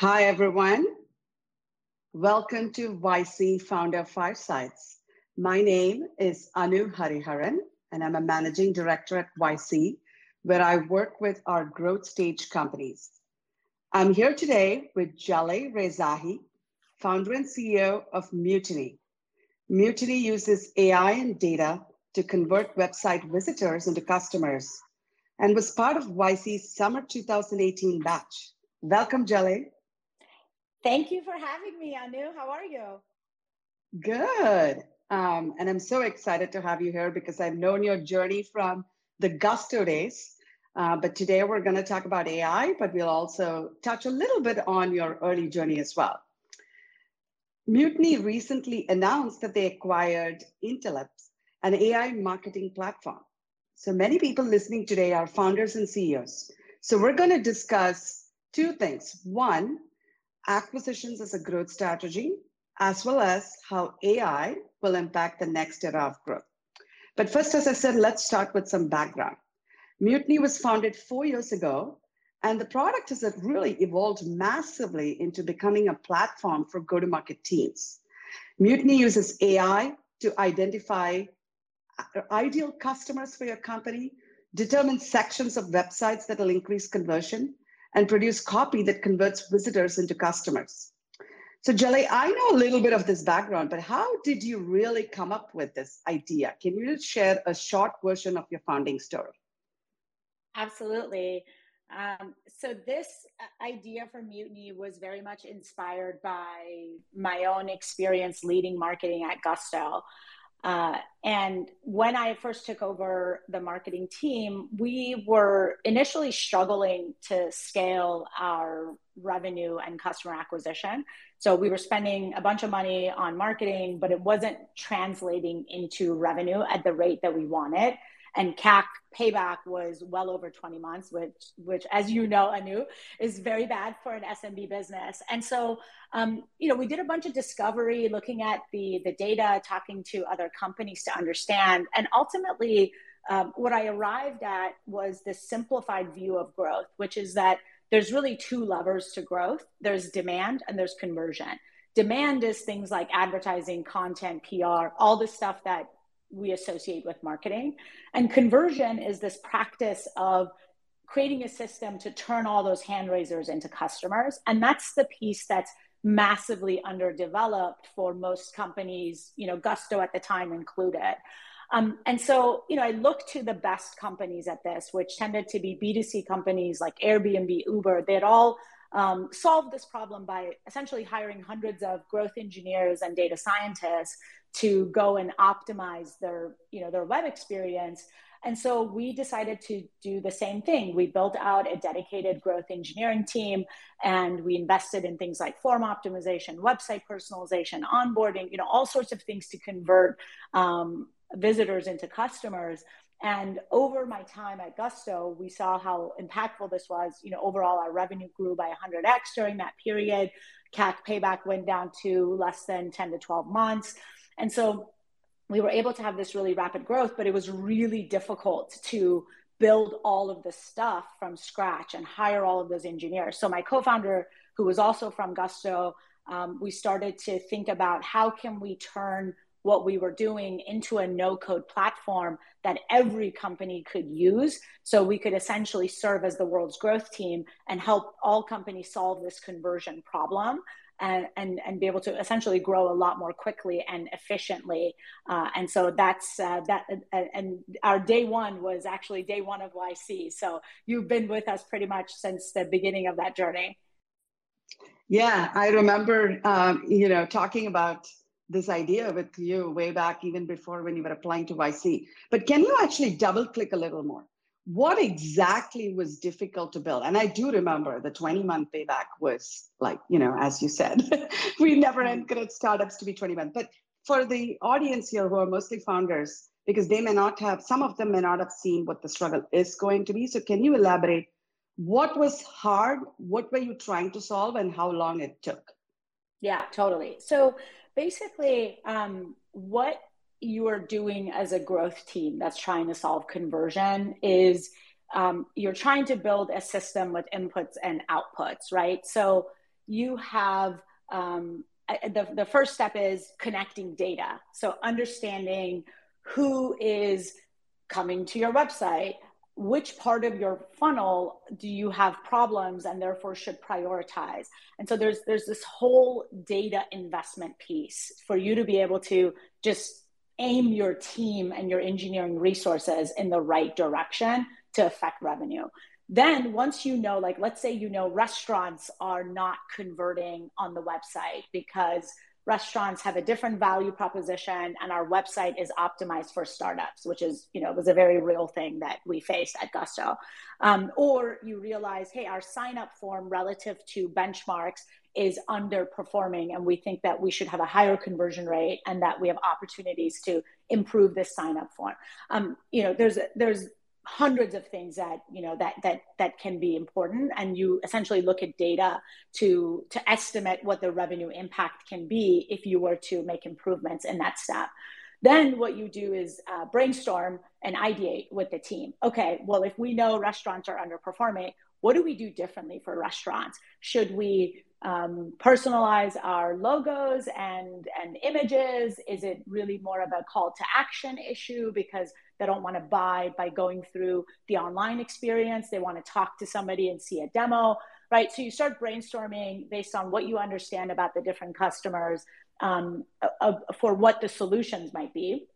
Hi, everyone. Welcome to YC Founder Firesides. My name is Anu Hariharan, and I'm a managing director at YC, where I work with our growth stage companies. I'm here today with Jaleh Rezaei, founder and CEO of Mutiny. Mutiny uses AI and data to convert website visitors into customers and was part of YC's summer 2018 batch. Welcome, Jaleh. Thank you for having me, Anu. How are you? Good. Um, and I'm so excited to have you here because I've known your journey from the Gusto days. Uh, but today we're going to talk about AI, but we'll also touch a little bit on your early journey as well. Mutiny recently announced that they acquired Intellipse, an AI marketing platform. So many people listening today are founders and CEOs. So we're going to discuss two things. One, acquisitions as a growth strategy, as well as how AI will impact the next era of growth. But first, as I said, let's start with some background. Mutiny was founded four years ago, and the product has really evolved massively into becoming a platform for go to market teams. Mutiny uses AI to identify uh, ideal customers for your company, determine sections of websites that will increase conversion, and produce copy that converts visitors into customers. So, Jaleh, I know a little bit of this background, but how did you really come up with this idea? Can you share a short version of your founding story? Absolutely. Um, so, this idea for Mutiny was very much inspired by my own experience leading marketing at Gusto. Uh, and when I first took over the marketing team, we were initially struggling to scale our revenue and customer acquisition. So we were spending a bunch of money on marketing, but it wasn't translating into revenue at the rate that we wanted and CAC payback was well over 20 months, which, which as you know, Anu, is very bad for an SMB business. And so, um, you know, we did a bunch of discovery, looking at the the data, talking to other companies to understand, and ultimately, um, what I arrived at was this simplified view of growth, which is that there's really two levers to growth. There's demand and there's conversion. Demand is things like advertising, content, PR, all the stuff that we associate with marketing. And conversion is this practice of creating a system to turn all those hand raisers into customers. And that's the piece that's massively underdeveloped for most companies, you know, Gusto at the time included. Um, and so, you know, I look to the best companies at this, which tended to be B2C companies like Airbnb, Uber. They had all um, solved this problem by essentially hiring hundreds of growth engineers and data scientists to go and optimize their you know their web experience and so we decided to do the same thing we built out a dedicated growth engineering team and we invested in things like form optimization website personalization onboarding you know all sorts of things to convert um, visitors into customers and over my time at Gusto, we saw how impactful this was. You know, overall, our revenue grew by 100x during that period. CAC payback went down to less than 10 to 12 months. And so we were able to have this really rapid growth, but it was really difficult to build all of this stuff from scratch and hire all of those engineers. So my co-founder, who was also from Gusto, um, we started to think about how can we turn what we were doing into a no code platform that every company could use so we could essentially serve as the world's growth team and help all companies solve this conversion problem and, and, and be able to essentially grow a lot more quickly and efficiently. Uh, and so that's uh, that. And our day one was actually day one of YC. So you've been with us pretty much since the beginning of that journey. Yeah, I remember, um, you know, talking about this idea with you way back even before when you were applying to YC. But can you actually double click a little more? What exactly was difficult to build? And i do remember the 20 month payback was like you know as you said we never mm-hmm. encourage startups to be 20 months but for the audience here who are mostly founders because they may not have some of them may not have seen what the struggle is going to be. So can you elaborate? What was hard? What were you trying to solve and how long it took? Yeah totally. So basically um, what you are doing as a growth team that's trying to solve conversion is um, you're trying to build a system with inputs and outputs, right? So you have um, the, the first step is connecting data. So understanding who is coming to your website, which part of your funnel do you have problems and therefore should prioritize and so there's there's this whole data investment piece for you to be able to just aim your team and your engineering resources in the right direction to affect revenue. Then once you know like let's say you know restaurants are not converting on the website because restaurants have a different value proposition and our website is optimized for startups which is you know was a very real thing that we faced at gusto. Um, or you realize hey our sign up form relative to benchmarks is underperforming and we think that we should have a higher conversion rate and that we have opportunities to improve this sign up form. Um, you know there's there's hundreds of things that you know that that that can be important and you essentially look at data to to estimate what the revenue impact can be if you were to make improvements in that step. Then what you do is uh, brainstorm and ideate with the team. Okay well if we know restaurants are underperforming what do we do differently for restaurants? Should we um, personalize our logos and and images is it really more of a call to action issue because they don't want to buy by going through the online experience. They want to talk to somebody and see a demo, right? So you start brainstorming based on what you understand about the different customers um, for what the solutions might be.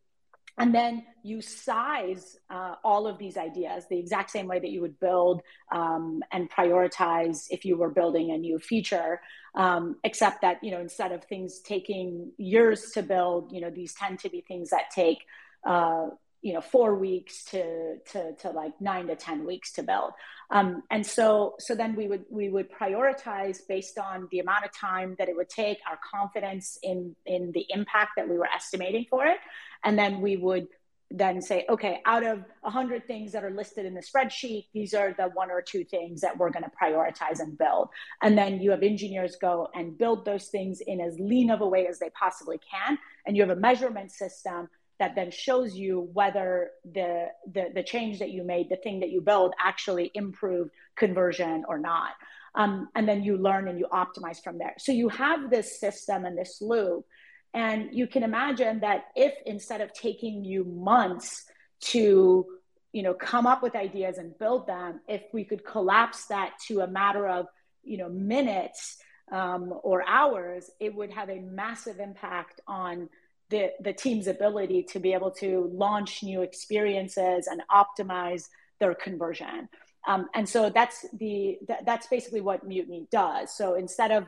And then you size uh, all of these ideas the exact same way that you would build um, and prioritize if you were building a new feature, um, except that you know instead of things taking years to build, you know these tend to be things that take uh, you know four weeks to to to like nine to ten weeks to build. Um, and so so then we would we would prioritize based on the amount of time that it would take our confidence in in the impact that we were estimating for it. And then we would then say okay out of 100 things that are listed in the spreadsheet these are the one or two things that we're going to prioritize and build. And then you have engineers go and build those things in as lean of a way as they possibly can. And you have a measurement system that then shows you whether the, the, the change that you made, the thing that you build, actually improved conversion or not. Um, and then you learn and you optimize from there. So you have this system and this loop. And you can imagine that if instead of taking you months to you know come up with ideas and build them if we could collapse that to a matter of you know minutes um, or hours it would have a massive impact on the, the team's ability to be able to launch new experiences and optimize their conversion. Um, and so that's the that, that's basically what Mutiny does. So instead of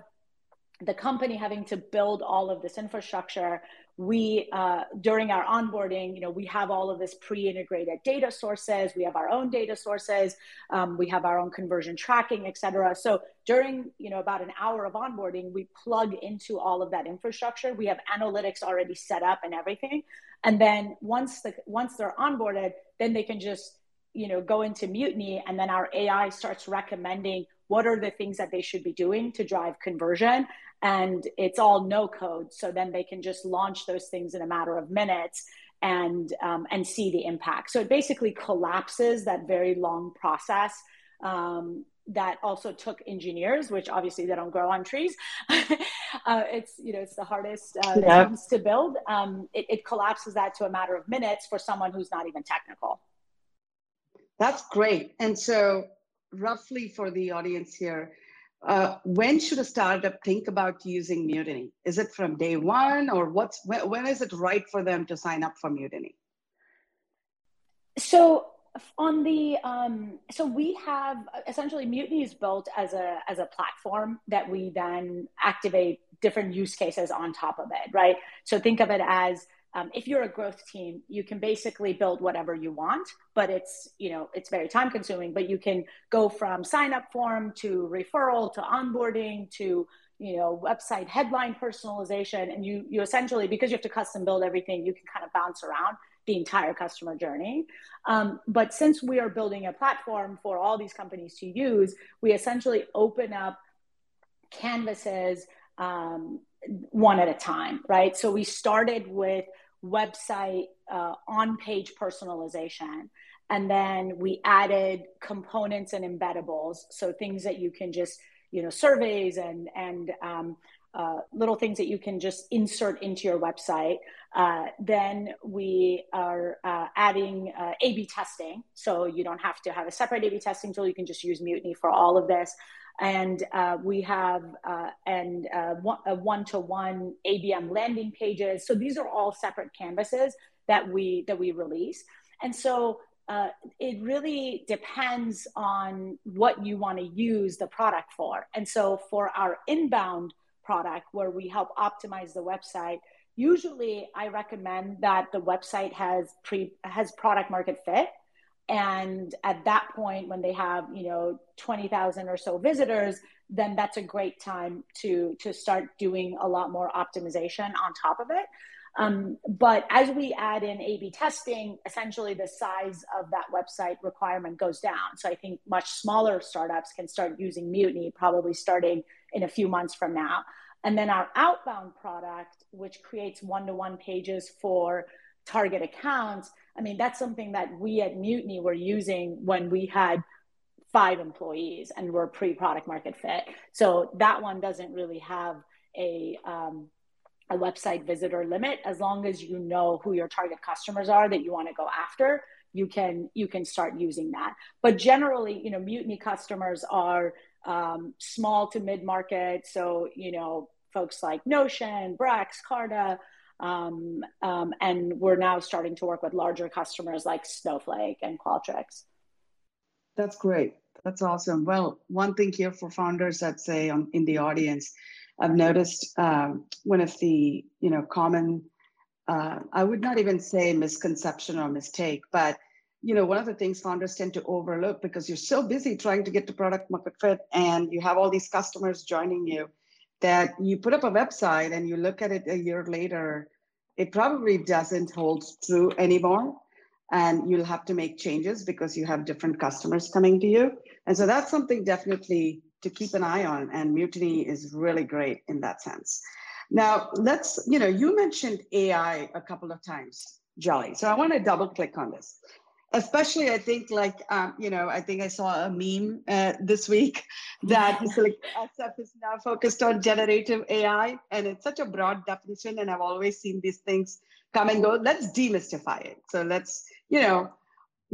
the company having to build all of this infrastructure we uh, during our onboarding you know we have all of this pre-integrated data sources. We have our own data sources. Um, we have our own conversion tracking et cetera. So during you know about an hour of onboarding we plug into all of that infrastructure. We have analytics already set up and everything. And then once the once they're onboarded then they can just you know go into mutiny and then our ai starts recommending what are the things that they should be doing to drive conversion and it's all no code. So then they can just launch those things in a matter of minutes and um, and see the impact. So it basically collapses that very long process um, that also took engineers which obviously they don't grow on trees. Uh, it's you know it's the hardest uh, yeah. to build. Um, it, it collapses that to a matter of minutes for someone who's not even technical. That's great. And so roughly for the audience here uh, when should a startup think about using Mutiny? Is it from day one, or what's when, when is it right for them to sign up for Mutiny? So on the um, so we have essentially Mutiny is built as a as a platform that we then activate different use cases on top of it, right? So think of it as um, if you're a growth team you can basically build whatever you want but it's you know it's very time consuming but you can go from sign up form to referral to onboarding to you know website headline personalization. And you you essentially because you have to custom build everything you can kind of bounce around the entire customer journey. Um, but since we are building a platform for all these companies to use we essentially open up canvases um, one at a time right? So we started with website uh, on page personalization. And then we added components and embeddables. So things that you can just you know surveys and and um, uh, little things that you can just insert into your website. Uh, then we are uh, adding uh, A/B testing, so you don't have to have a separate A/B testing tool. You can just use Mutiny for all of this. And uh, we have uh, and one, to one ABM landing pages. So these are all separate canvases that we that we release. And so uh, it really depends on what you want to use the product for. And so for our inbound product where we help optimize the website, usually I recommend that the website has pre has product market fit. And at that point, when they have you know twenty thousand or so visitors, then that's a great time to to start doing a lot more optimization on top of it. Um, but as we add in A B testing, essentially the size of that website requirement goes down. So I think much smaller startups can start using Mutiny probably starting in a few months from now. And then our outbound product, which creates one to one pages for target accounts, I mean, that's something that we at Mutiny were using when we had five employees and were pre product market fit. So that one doesn't really have a um, a website visitor limit. As long as you know who your target customers are that you want to go after you can you can start using that. But generally you know mutiny customers are um, small to mid market so you know folks like notion brex carta um, um, and we're now starting to work with larger customers like snowflake and qualtrics. That's great. That's awesome. Well one thing here for founders that say in the audience I've noticed um, one of the you know common uh, I would not even say misconception or mistake, but you know one of the things founders tend to overlook because you're so busy trying to get to product market fit and you have all these customers joining you that you put up a website and you look at it a year later, it probably doesn't hold true anymore. And you'll have to make changes because you have different customers coming to you. And so that's something definitely to keep an eye on. And Mutiny is really great in that sense. Now, let's, you know, you mentioned AI a couple of times, Jaleh. So I want to double click on this. Especially, I think, like, um, you know, I think I saw a meme uh, this week that like, SF is now focused on generative AI, and it's such a broad definition. And I've always seen these things come and go. Let's demystify it. So let's, you know,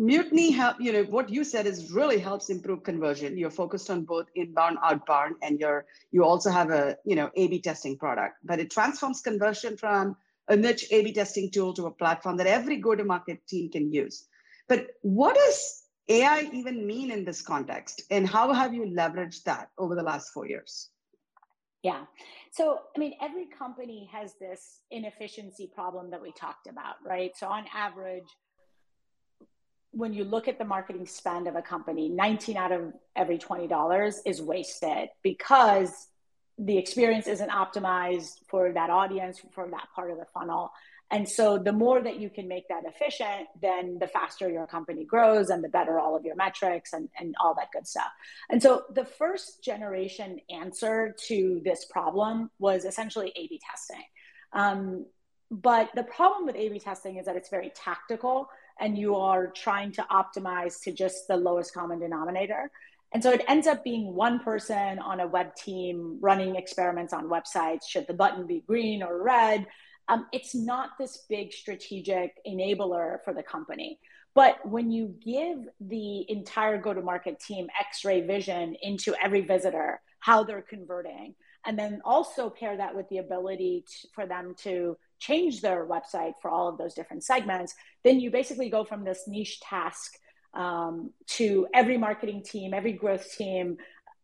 Mutiny help, you know, what you said is really helps improve conversion. You're focused on both inbound, outbound, and you're you also have a you know A/B testing product, but it transforms conversion from a niche A/B testing tool to a platform that every go-to-market team can use. But what does AI even mean in this context, and how have you leveraged that over the last four years? Yeah. So, I mean, every company has this inefficiency problem that we talked about, right? So, on average, when you look at the marketing spend of a company, 19 out of every $20 is wasted because the experience isn't optimized for that audience, for that part of the funnel. And so the more that you can make that efficient, then the faster your company grows and the better all of your metrics and, and all that good stuff. And so the first generation answer to this problem was essentially A B testing. Um, but the problem with A B testing is that it's very tactical and you are trying to optimize to just the lowest common denominator. And so it ends up being one person on a web team running experiments on websites. Should the button be green or red? Um, it's not this big strategic enabler for the company. But when you give the entire go to market team x ray vision into every visitor, how they're converting, and then also pair that with the ability to, for them to change their website for all of those different segments, then you basically go from this niche task um, to every marketing team, every growth team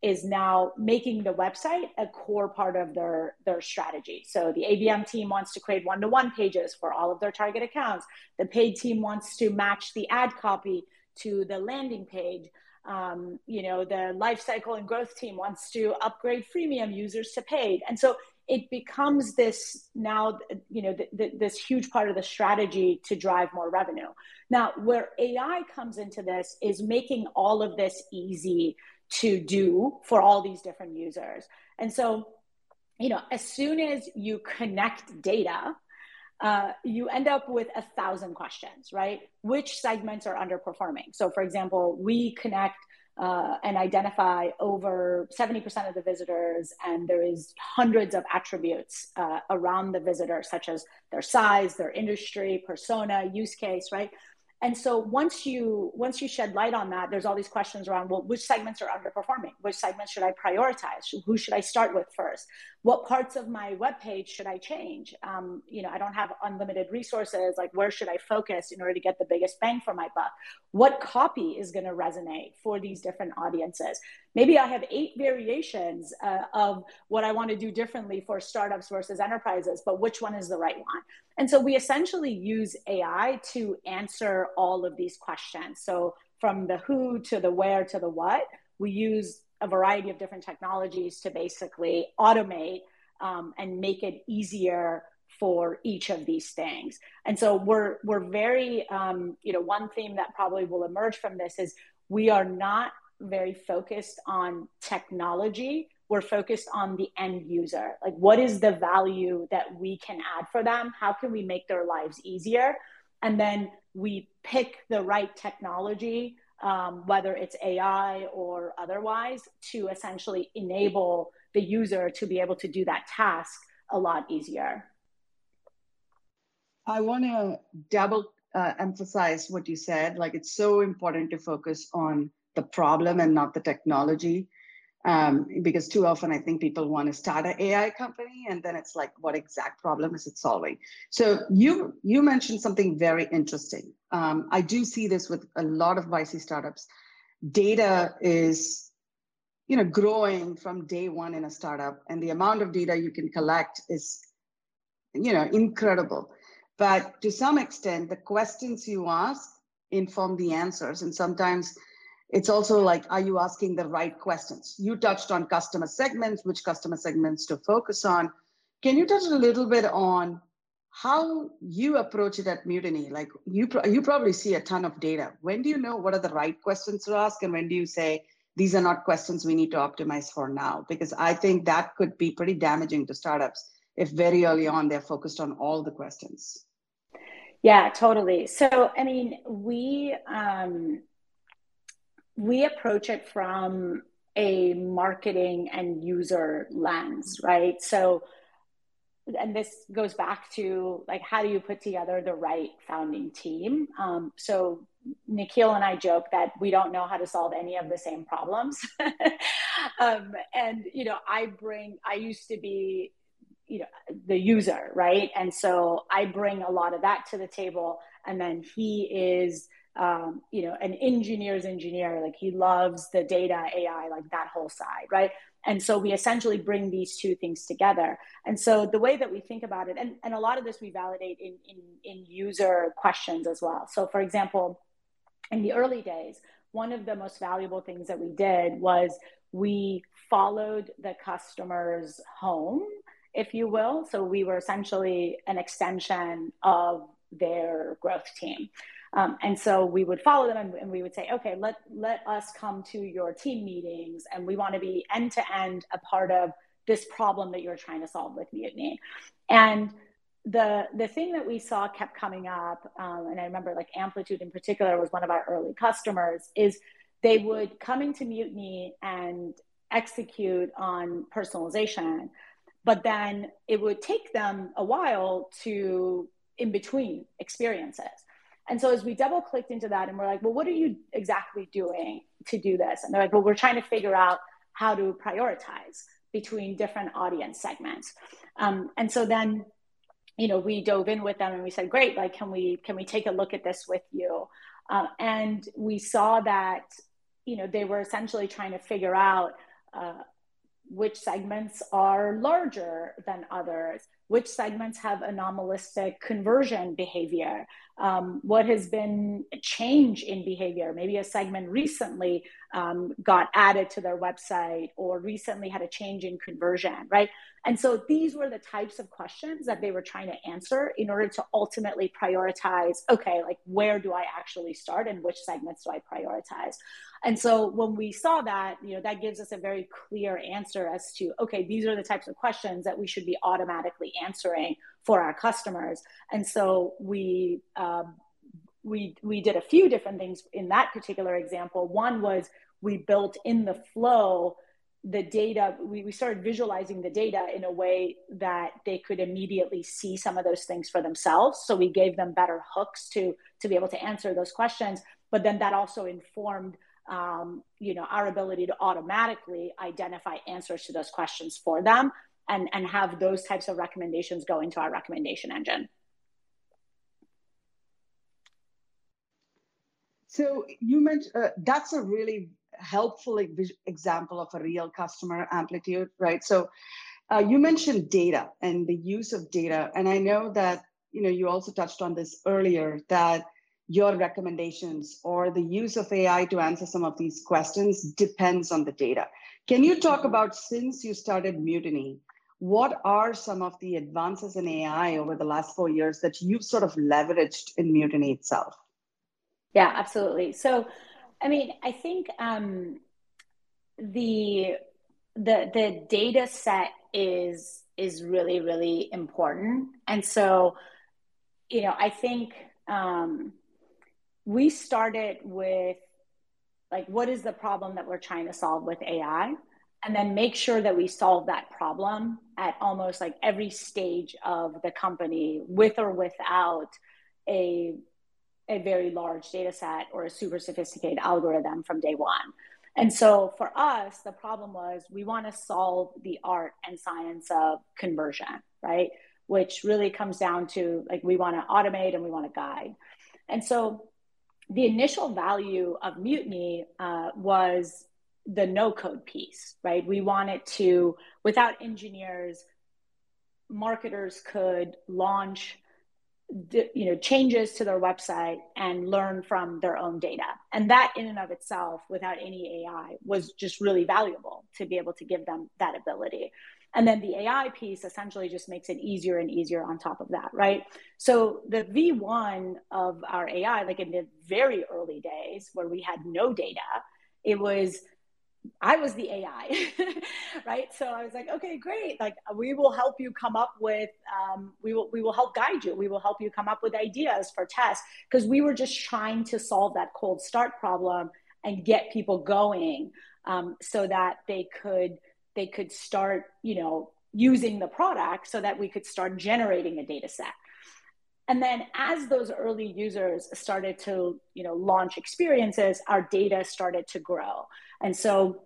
is now making the website a core part of their their strategy. So the ABM team wants to create one-to-one pages for all of their target accounts. The paid team wants to match the ad copy to the landing page. Um, you know, the lifecycle and growth team wants to upgrade freemium users to paid. And so it becomes this now you know th- th- this huge part of the strategy to drive more revenue now where ai comes into this is making all of this easy to do for all these different users. And so you know as soon as you connect data uh, you end up with a thousand questions right? Which segments are underperforming? So for example we connect uh, and identify over 70% of the visitors and there is hundreds of attributes uh, around the visitor such as their size their industry persona use case right and so once you once you shed light on that there's all these questions around well which segments are underperforming? Which segments should i prioritize? Who should i start with first what parts of my web page should i change? Um, you know i don't have unlimited resources. Like where should i focus in order to get the biggest bang for my buck? What copy is going to resonate for these different audiences? Maybe i have eight variations uh, of what i want to do differently for startups versus enterprises but which one is the right one? And so we essentially use AI to answer all of these questions. So from the who to the where to the what, we use a variety of different technologies to basically automate um, and make it easier for each of these things. And so we're we're very um, you know one theme that probably will emerge from this is we are not very focused on technology. We're focused on the end user. Like what is the value that we can add for them? How can we make their lives easier? And then we pick the right technology um, whether it's ai or otherwise to essentially enable the user to be able to do that task a lot easier. I want to double uh, emphasize what you said. Like it's so important to focus on the problem and not the technology um, because too often I think people want to start an AI company and then it's like, what exact problem is it solving? So you you mentioned something very interesting. Um, I do see this with a lot of YC startups. Data is you know growing from day one in a startup, and the amount of data you can collect is you know incredible. But to some extent, the questions you ask inform the answers, and sometimes it's also like, are you asking the right questions? You touched on customer segments, which customer segments to focus on. Can you touch a little bit on how you approach it at Mutiny? Like you, you probably see a ton of data. When do you know what are the right questions to ask, and when do you say these are not questions we need to optimize for now? Because I think that could be pretty damaging to startups if very early on they're focused on all the questions. Yeah, totally. So, I mean, we um, we approach it from a marketing and user lens, right? So, and this goes back to like, how do you put together the right founding team? Um, so, Nikhil and I joke that we don't know how to solve any of the same problems. um, and, you know, I bring, I used to be, you know, the user, right? And so I bring a lot of that to the table. And then he is, um, you know, an engineer's engineer. Like he loves the data, AI, like that whole side, right? And so we essentially bring these two things together. And so the way that we think about it, and, and a lot of this we validate in, in, in user questions as well. So, for example, in the early days, one of the most valuable things that we did was we followed the customer's home, if you will. So we were essentially an extension of their growth team. Um, and so we would follow them and, and, we would say, okay, let, let us come to your team meetings and we want to be end to end a part of this problem that you're trying to solve with Mutiny. And the, the thing that we saw kept coming up, um, and I remember like Amplitude in particular was one of our early customers, is they would come into Mutiny and execute on personalization, but then it would take them a while to in between experiences. And so as we double clicked into that and we're like, well, what are you exactly doing to do this? And they're like, well, we're trying to figure out how to prioritize between different audience segments. Um, and so then, you know, we dove in with them and we said, great, like, can we, can we take a look at this with you? Uh, and we saw that, you know, they were essentially trying to figure out uh, which segments are larger than others which segments have anomalistic conversion behavior? Um, what has been change in behavior? Maybe a segment recently um, got added to their website or recently had a change in conversion right? And so these were the types of questions that they were trying to answer in order to ultimately prioritize okay like where do i actually start and which segments do i prioritize and so when we saw that, you know, that gives us a very clear answer as to, okay, these are the types of questions that we should be automatically answering for our customers. And so we, um, we, we did a few different things in that particular example. One was we built in the flow the data we, we started visualizing the data in a way that they could immediately see some of those things for themselves so we gave them better hooks to to be able to answer those questions but then that also informed um, you know our ability to automatically identify answers to those questions for them and and have those types of recommendations go into our recommendation engine so you mentioned uh, that's a really helpful example of a real customer amplitude, right? So uh, you mentioned data and the use of data, and I know that you know you also touched on this earlier that your recommendations or the use of AI to answer some of these questions depends on the data. Can you talk about since you started Mutiny? What are some of the advances in AI over the last four years that you've sort of leveraged in Mutiny itself? Yeah, absolutely. So I mean, I think um, the the the data set is is really really important, and so you know, I think um, we started with like what is the problem that we're trying to solve with AI, and then make sure that we solve that problem at almost like every stage of the company, with or without a a very large data set or a super sophisticated algorithm from day one. And so for us, the problem was we want to solve the art and science of conversion, right? Which really comes down to like we want to automate and we want to guide. And so the initial value of Mutiny uh, was the no code piece, right? We wanted to, without engineers, marketers could launch you know changes to their website and learn from their own data and that in and of itself without any ai was just really valuable to be able to give them that ability and then the ai piece essentially just makes it easier and easier on top of that right so the v1 of our ai like in the very early days where we had no data it was I was the AI, right? So I was like, okay, great. Like we will help you come up with, um, we will we will help guide you. We will help you come up with ideas for tests because we were just trying to solve that cold start problem and get people going um, so that they could they could start, you know, using the product so that we could start generating a data set. And then as those early users started to, you know, launch experiences, our data started to grow. And so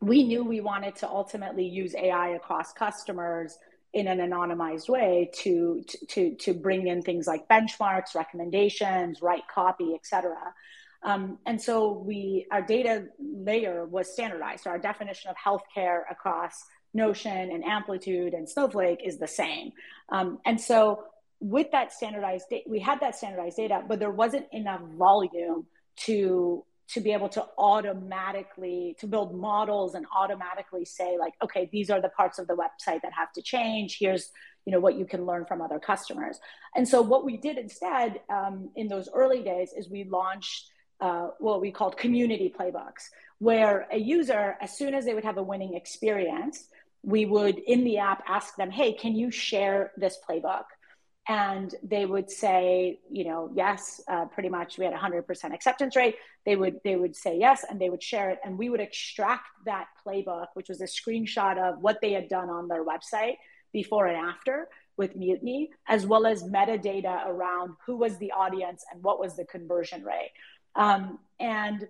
we knew we wanted to ultimately use AI across customers in an anonymized way to, to, to bring in things like benchmarks, recommendations, write copy, et cetera. Um, and so we, our data layer was standardized. So our definition of healthcare across Notion and Amplitude and Snowflake is the same. Um, and so with that standardized data, we had that standardized data, but there wasn't enough volume to to be able to automatically to build models and automatically say like okay these are the parts of the website that have to change here's you know what you can learn from other customers and so what we did instead um, in those early days is we launched uh, what we called community playbooks where a user as soon as they would have a winning experience we would in the app ask them hey can you share this playbook? And they would say you know yes uh, pretty much we had 100% acceptance rate. They would they would say yes and they would share it and we would extract that playbook which was a screenshot of what they had done on their website before and after with mutiny as well as metadata around who was the audience and what was the conversion rate um, and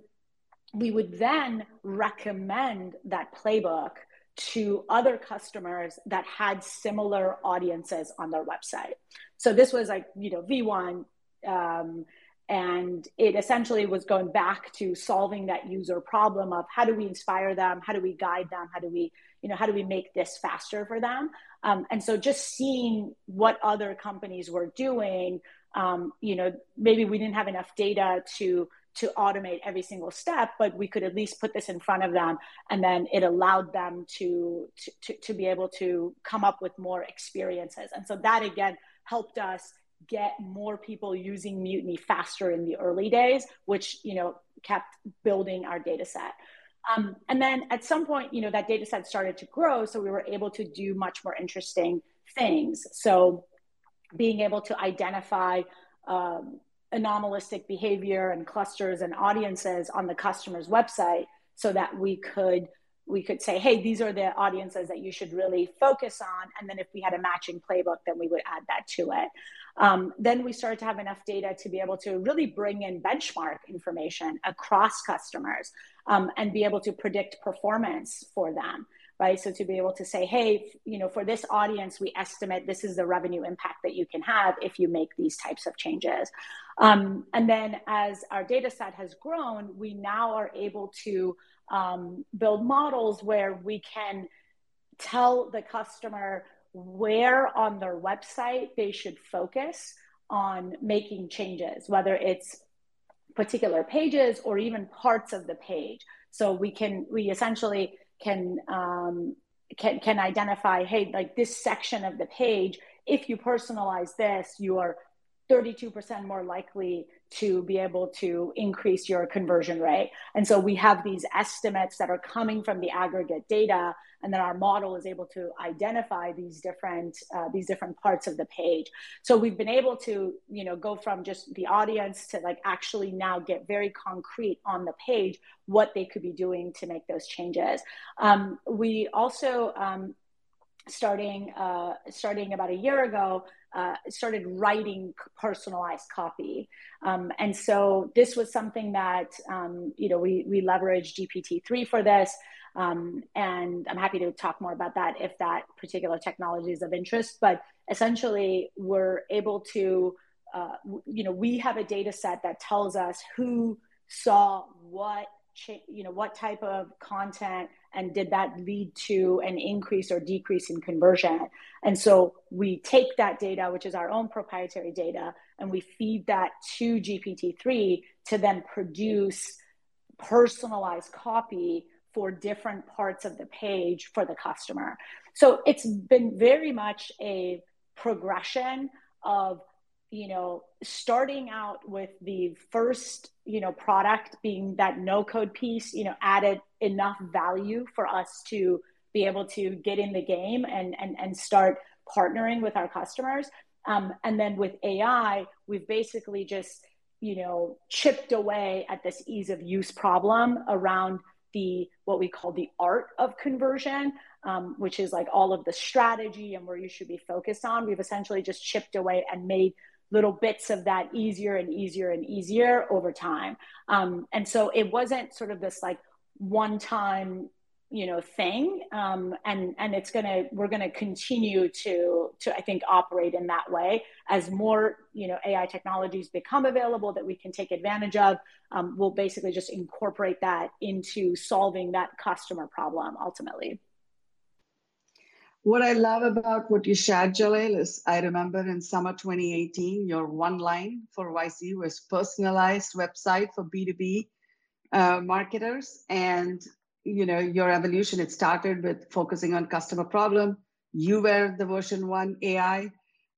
we would then recommend that playbook to other customers that had similar audiences on their website. So this was like, you know, V1. Um, and it essentially was going back to solving that user problem of how do we inspire them? How do we guide them? How do we, you know, how do we make this faster for them? Um, and so just seeing what other companies were doing, um, you know, maybe we didn't have enough data to to automate every single step, but we could at least put this in front of them. And then it allowed them to, to, to be able to come up with more experiences. And so that again helped us get more people using Mutiny faster in the early days, which, you know, kept building our data set. Um, and then at some point, you know, that data set started to grow. So we were able to do much more interesting things. So being able to identify um, anomalistic behavior and clusters and audiences on the customer's website so that we could we could say, hey, these are the audiences that you should really focus on. And then if we had a matching playbook, then we would add that to it. Um, then we started to have enough data to be able to really bring in benchmark information across customers um, and be able to predict performance for them right so to be able to say hey you know for this audience we estimate this is the revenue impact that you can have if you make these types of changes um, and then as our data set has grown we now are able to um, build models where we can tell the customer where on their website they should focus on making changes, whether it's particular pages or even parts of the page. So we can we essentially can um, can can identify, hey, like this section of the page, if you personalize this, you are 32% more likely to be able to increase your conversion rate. And so we have these estimates that are coming from the aggregate data, and then our model is able to identify these different uh, these different parts of the page. So we've been able to you know go from just the audience to like actually now get very concrete on the page what they could be doing to make those changes. Um, we also um, starting uh, starting about a year ago uh, started writing personalized copy. Um, and so this was something that um, you know we we leveraged gpt-3 for this. Um, and i'm happy to talk more about that if that particular technology is of interest. But essentially we're able to uh, you know we have a data set that tells us who saw what you know what type of content and did that lead to an increase or decrease in conversion? And so we take that data which is our own proprietary data and we feed that to gpt-3 to then produce personalized copy for different parts of the page for the customer. So it's been very much a progression of you know starting out with the first you know product being that no code piece you know added enough value for us to be able to get in the game and and, and start partnering with our customers. Um, and then with ai we've basically just you know chipped away at this ease of use problem around the what we call the art of conversion um, which is like all of the strategy and where you should be focused on. We've essentially just chipped away and made little bits of that easier and easier and easier over time. Um, and so it wasn't sort of this like one time you know thing. Um, and and it's gonna we're gonna continue to to i think operate in that way as more you know ai technologies become available that we can take advantage of. Um, we'll basically just incorporate that into solving that customer problem ultimately what I love about what you shared, Jaleh, is I remember in summer 2018, your one line for YC was personalized website for B2B uh, marketers. And, you know, your evolution, it started with focusing on customer problem. You were the version one AI,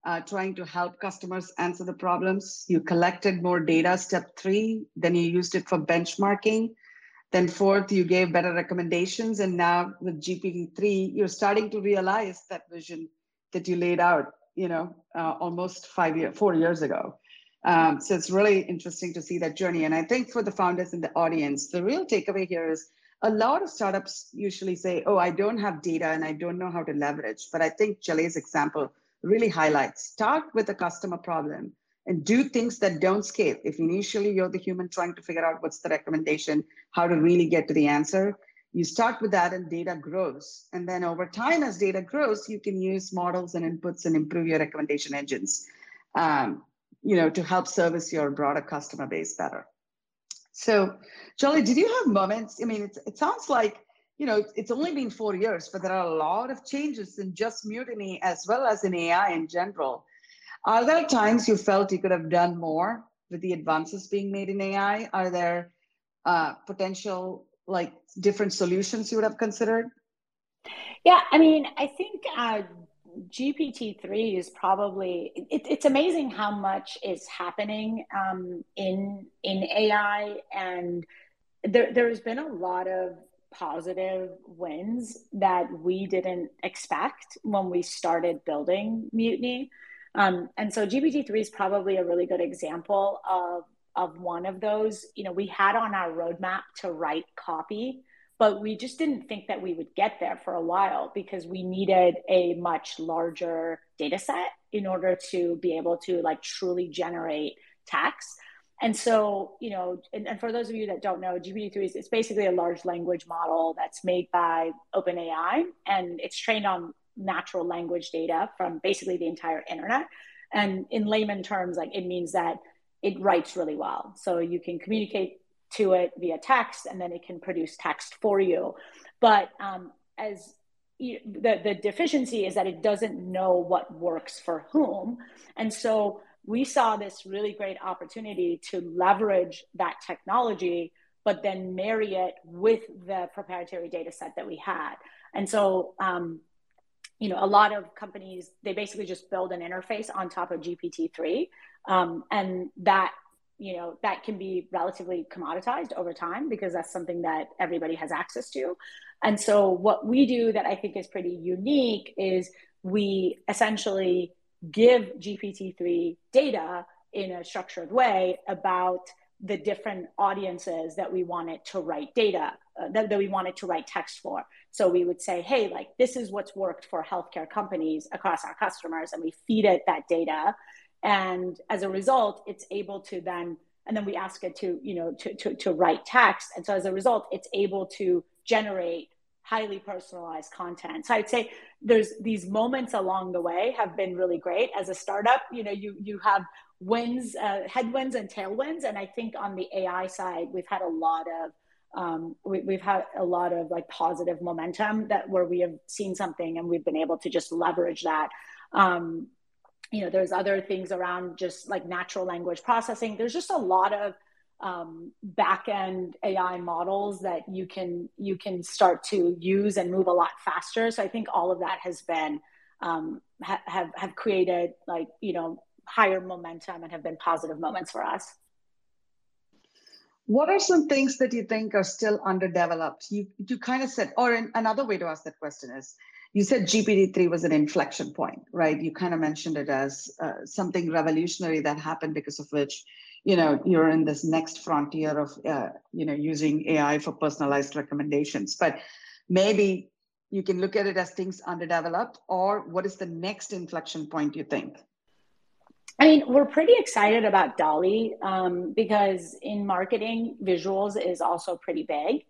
uh, trying to help customers answer the problems. You collected more data, step three, then you used it for benchmarking then fourth, you gave better recommendations. And now with GPT-3, you're starting to realize that vision that you laid out, you know, uh, almost five years, four years ago. Um, so it's really interesting to see that journey. And I think for the founders in the audience, the real takeaway here is a lot of startups usually say, oh, I don't have data and I don't know how to leverage. But I think Jaleh's example really highlights start with a customer problem and do things that don't scale. If initially you're the human trying to figure out what's the recommendation, how to really get to the answer, you start with that and data grows. And then over time, as data grows, you can use models and inputs and improve your recommendation engines, um, you know, to help service your broader customer base better. So, Jaleh, did you have moments? I mean, it sounds like you know it's only been four years, but there are a lot of changes in just Mutiny as well as in AI in general. Are there times you felt you could have done more with the advances being made in AI? Are there uh, potential like different solutions you would have considered? Yeah, I mean, I think uh, GPT-3 is probably it, it's amazing how much is happening um, in in AI, and there there's been a lot of positive wins that we didn't expect when we started building Mutiny. Um, and so GPT-3 is probably a really good example of of one of those, you know, we had on our roadmap to write copy, but we just didn't think that we would get there for a while because we needed a much larger data set in order to be able to like truly generate text. And so, you know, and, and for those of you that don't know, GPT-3 is it's basically a large language model that's made by OpenAI and it's trained on natural language data from basically the entire internet. And in layman terms, like it means that it writes really well. So you can communicate to it via text and then it can produce text for you. But um, as you, the, the deficiency is that it doesn't know what works for whom. And so we saw this really great opportunity to leverage that technology, but then marry it with the proprietary data set that we had. And so um, you know, a lot of companies, they basically just build an interface on top of GPT-3. Um, and that, you know, that can be relatively commoditized over time because that's something that everybody has access to. And so what we do that I think is pretty unique is we essentially give GPT-3 data in a structured way about the different audiences that we wanted to write data uh, that, that we wanted to write text for so we would say hey like this is what's worked for healthcare companies across our customers and we feed it that data and as a result it's able to then and then we ask it to you know to, to, to write text and so as a result it's able to generate highly personalized content. So I'd say there's these moments along the way have been really great. As a startup, you know, you you have wins, uh, headwinds and tailwinds, and I think on the AI side, we've had a lot of um, we, have had a lot of like positive momentum that where we have seen something and we've been able to just leverage that. Um, you know, there's other things around just like natural language processing. There's just a lot of um, back-end AI models that you can you can start to use and move a lot faster. So I think all of that has been um, ha- have have created like you know higher momentum and have been positive moments for us. What are some things that you think are still underdeveloped? You you kind of said, or in, another way to ask that question is, you said GPT-3 was an inflection point, right? You kind of mentioned it as uh, something revolutionary that happened because of which you know you're in this next frontier of uh, you know using ai for personalized recommendations but maybe you can look at it as things underdeveloped or what is the next inflection point you think I mean, we're pretty excited about DALL-E um, because in marketing, visuals is also pretty big.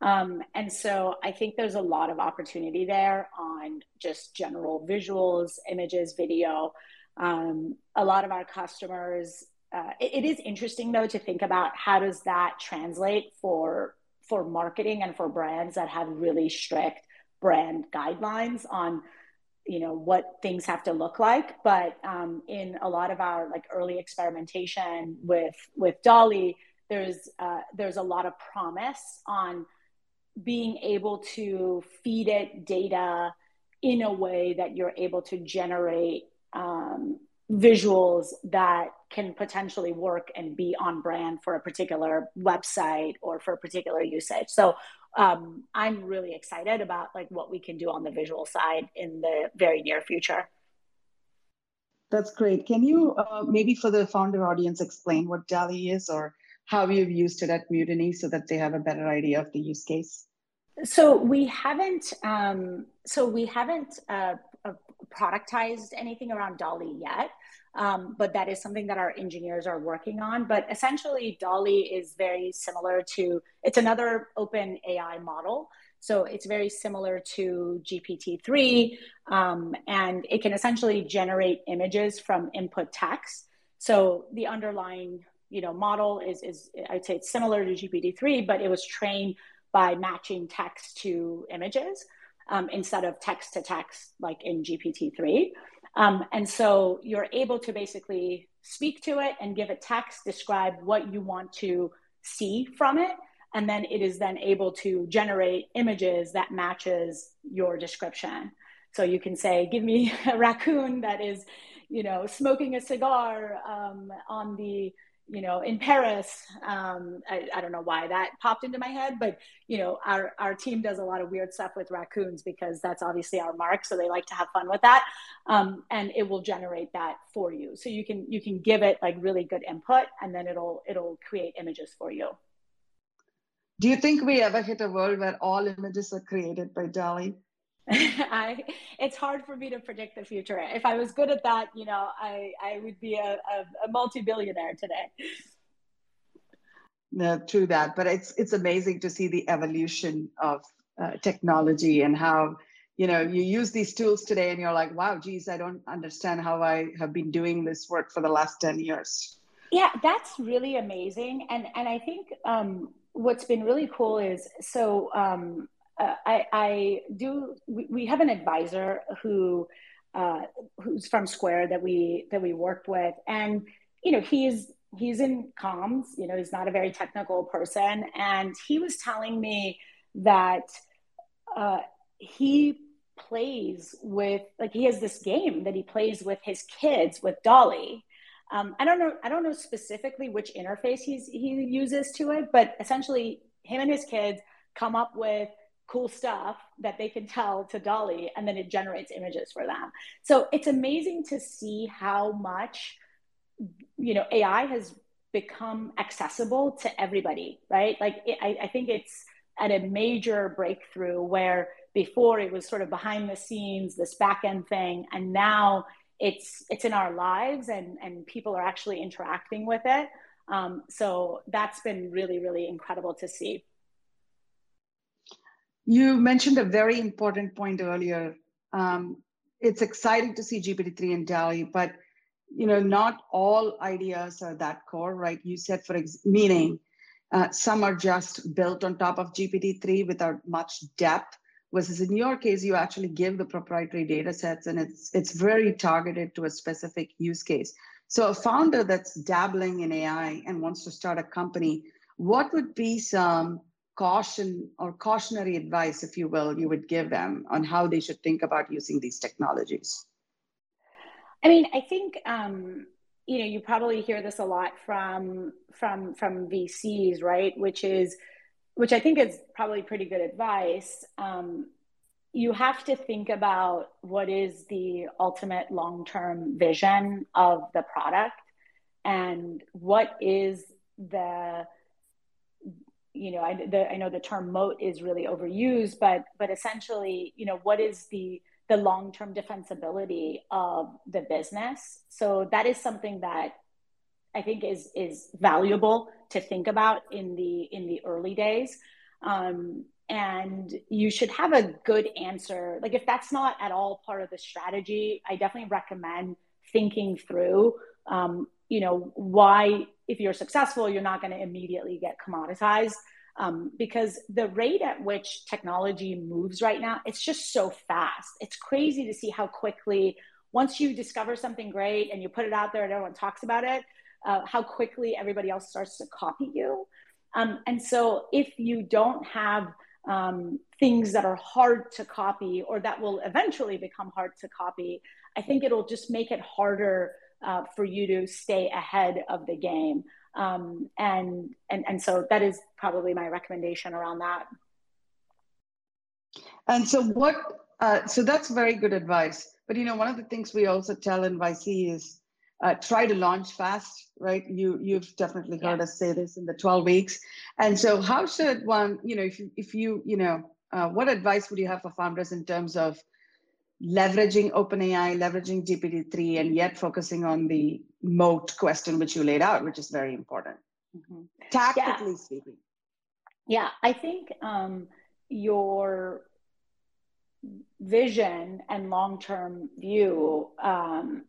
Um, and so I think there's a lot of opportunity there on just general visuals, images, video. Um, a lot of our customers uh, it, it is interesting though to think about how does that translate for for marketing and for brands that have really strict brand guidelines on you know what things have to look like but um, in a lot of our like early experimentation with with DALL-E there's uh, there's a lot of promise on being able to feed it data in a way that you're able to generate um, visuals that can potentially work and be on brand for a particular website or for a particular usage. So um, I'm really excited about like what we can do on the visual side in the very near future. That's great. Can you uh, maybe for the founder audience explain what DALL-E is or how you've used it at Mutiny so that they have a better idea of the use case? So we haven't. Um, so we haven't uh, uh productized anything around DALL-E yet. Um, but that is something that our engineers are working on. But essentially, DALL-E is very similar to, it's another OpenAI model. So it's very similar to GPT-3, um, and it can essentially generate images from input text. So the underlying, you know, model is, is I'd say it's similar to GPT-3, but it was trained by matching text to images um, instead of text to text like in GPT-3. Um, and so you're able to basically speak to it and give it text, describe what you want to see from it. And then it is then able to generate images that matches your description. So you can say, give me a raccoon that is, you know, smoking a cigar um, on the, you know, in Paris. Um, I, I, don't know why that popped into my head, but you know, our our team does a lot of weird stuff with raccoons because that's obviously our mark. So they like to have fun with that, um, and it will generate that for you. So you can you can give it like really good input, and then it'll it'll create images for you. Do you think we ever hit a world where all images are created by DALL-E? I, it's hard for me to predict the future. If I was good at that, you know, I, I would be a, a, a multi-billionaire today. No, true that. But it's it's amazing to see the evolution of uh, technology and how you know you use these tools today, and you're like, wow, geez, I don't understand how I have been doing this work for the last ten years. Yeah, that's really amazing, and and I think um, what's been really cool is so um, uh, I, I, do. We, we, have an advisor who uh, who's from Square that we that we worked with, and you know he's he's in comms. You know he's not a very technical person, and he was telling me that uh, he plays with like he has this game that he plays with his kids with DALL-E. Um, I don't know. I don't know specifically which interface he's he uses to it, but essentially, him and his kids come up with cool stuff that they can tell to DALL-E and then it generates images for them. So it's amazing to see how much you know AI has become accessible to everybody, right? Like it, I, I think it's at a major breakthrough where before it was sort of behind the scenes, this back end thing, and now it's it's in our lives and and people are actually interacting with it. Um, so that's been really really incredible to see. You mentioned a very important point earlier. Um, it's exciting to see GPT-3 in DALL-E, but you know, not all ideas are that core, right? You said, for ex- meaning, uh, some are just built on top of GPT-3 without much depth. Versus in your case, you actually give the proprietary data sets, and it's it's very targeted to a specific use case. So, a founder that's dabbling in AI and wants to start a company, what would be some caution or cautionary advice, if you will, you would give them on how they should think about using these technologies? I mean, I think um, you know you probably hear this a lot from from from VCs, right? Which is which I think is probably pretty good advice. Um, you have to think about what is the ultimate long term vision of the product and what is the you know, I, the, I know the term moat is really overused, but but essentially, you know, what is the the long term defensibility of the business? So that is something that I think is is valuable to think about in the in the early days. Um, and you should have a good answer. Like if that's not at all part of the strategy, I definitely recommend thinking through. Um, you know why if you're successful, you're not going to immediately get commoditized. Um, because the rate at which technology moves right now, it's just so fast. It's crazy to see how quickly, once you discover something great and you put it out there and everyone talks about it, uh, how quickly everybody else starts to copy you. Um, and so, if you don't have um, things that are hard to copy or that will eventually become hard to copy, I think it'll just make it harder uh, for you to stay ahead of the game. Um, and, and, and so that is probably my recommendation around that. And so what, uh, so that's very good advice. But, you know, one of the things we also tell in YC is uh, try to launch fast, right? You, you've definitely heard yeah. us say this in the 12 weeks. And so how should one, you know, if you, if you, you know, uh, what advice would you have for founders in terms of leveraging OpenAI, leveraging GPT-3, and yet focusing on the moat question which you laid out, which is very important. Mm-hmm. Tactically yeah. speaking. Yeah, I think um, your vision and long-term view um,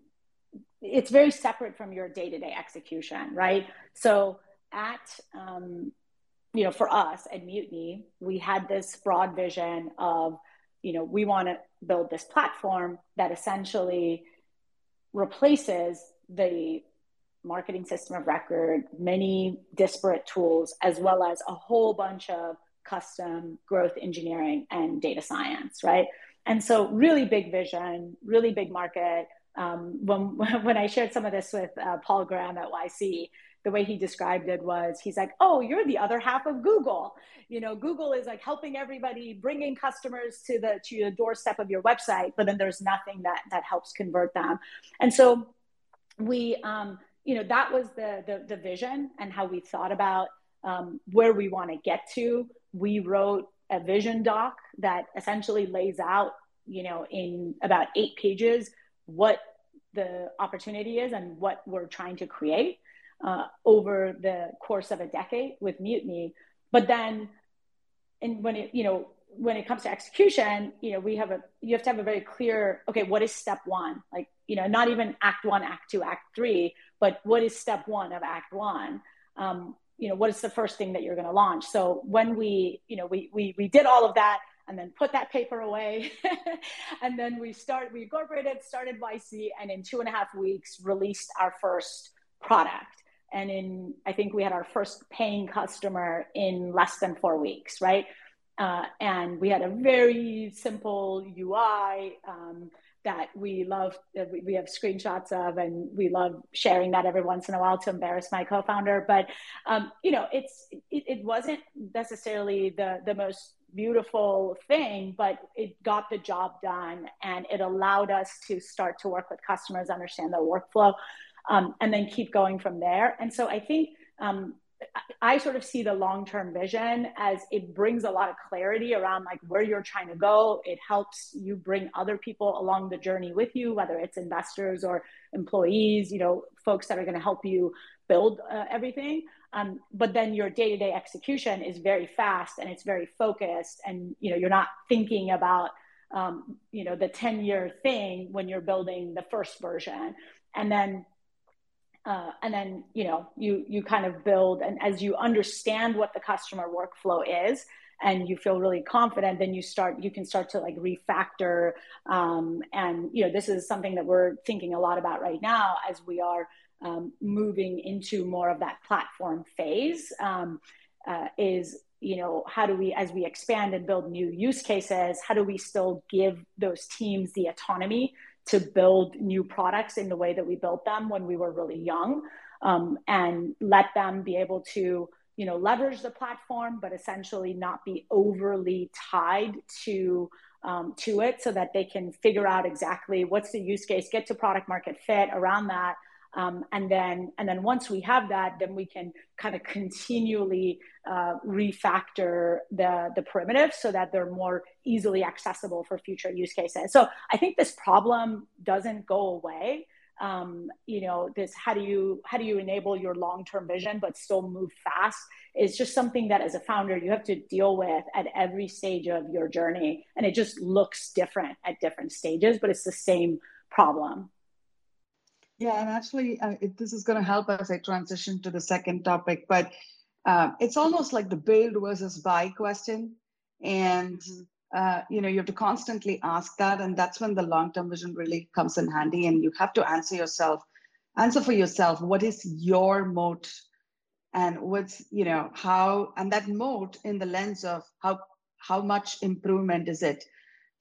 it's very separate from your day-to-day execution, right? So at um, you know, for us at Mutiny, we had this broad vision of you know, we want to build this platform that essentially replaces the marketing system of record, many disparate tools, as well as a whole bunch of custom growth engineering and data science, right? And so, really big vision, really big market. Um, when when I shared some of this with uh, Paul Graham at YC, the way he described it was he's like oh you're the other half of google. You know google is like helping everybody bringing customers to the to the doorstep of your website but then there's nothing that that helps convert them. And so we um you know that was the the, the vision and how we thought about um, where we want to get to. We wrote a vision doc that essentially lays out you know in about eight pages what the opportunity is and what we're trying to create uh, over the course of a decade with Mutiny. But then, and when it you know when it comes to execution, you know we have a you have to have a very clear okay what is step one like you know not even act one act two act three but what is step one of act one um, you know what is the first thing that you're going to launch so when we you know we we we did all of that and then put that paper away. and then we start, we incorporated, started YC, and in two and a half weeks released our first product. And in, I think we had our first paying customer in less than four weeks, right? Uh, and we had a very simple UI um, that we love. That we have screenshots of, and we love sharing that every once in a while to embarrass my co-founder. But um, you know, it's it, it wasn't necessarily the the most beautiful thing, but it got the job done and it allowed us to start to work with customers, understand their workflow, um, and then keep going from there. And so I think um, I sort of see the long term vision as it brings a lot of clarity around like where you're trying to go. It helps you bring other people along the journey with you, whether it's investors or employees, you know, folks that are going to help you build uh, everything. Um, but then your day-to-day execution is very fast and it's very focused and you know you're not thinking about um, you know the 10 year thing when you're building the first version and then uh, and then you know you you kind of build and as you understand what the customer workflow is and you feel really confident then you start you can start to like refactor um, and you know this is something that we're thinking a lot about right now as we are um, moving into more of that platform phase um, uh, is you know how do we as we expand and build new use cases how do we still give those teams the autonomy to build new products in the way that we built them when we were really young um, and let them be able to you know leverage the platform but essentially not be overly tied to um, to it so that they can figure out exactly what's the use case get to product market fit around that um, and then and then once we have that, then we can kind of continually uh, refactor the the primitive so that they're more easily accessible for future use cases. So I think this problem doesn't go away. Um, you know, this how do you how do you enable your long term vision but still move fast? It's just something that as a founder you have to deal with at every stage of your journey, and it just looks different at different stages, but it's the same problem. Yeah, and actually, uh, it, this is going to help us I transition to the second topic, but uh, it's almost like the build versus buy question, and uh, you know you have to constantly ask that, and that's when the long-term vision really comes in handy, and you have to answer yourself, answer for yourself, what is your moat, and what's you know how, and that moat in the lens of how how much improvement is it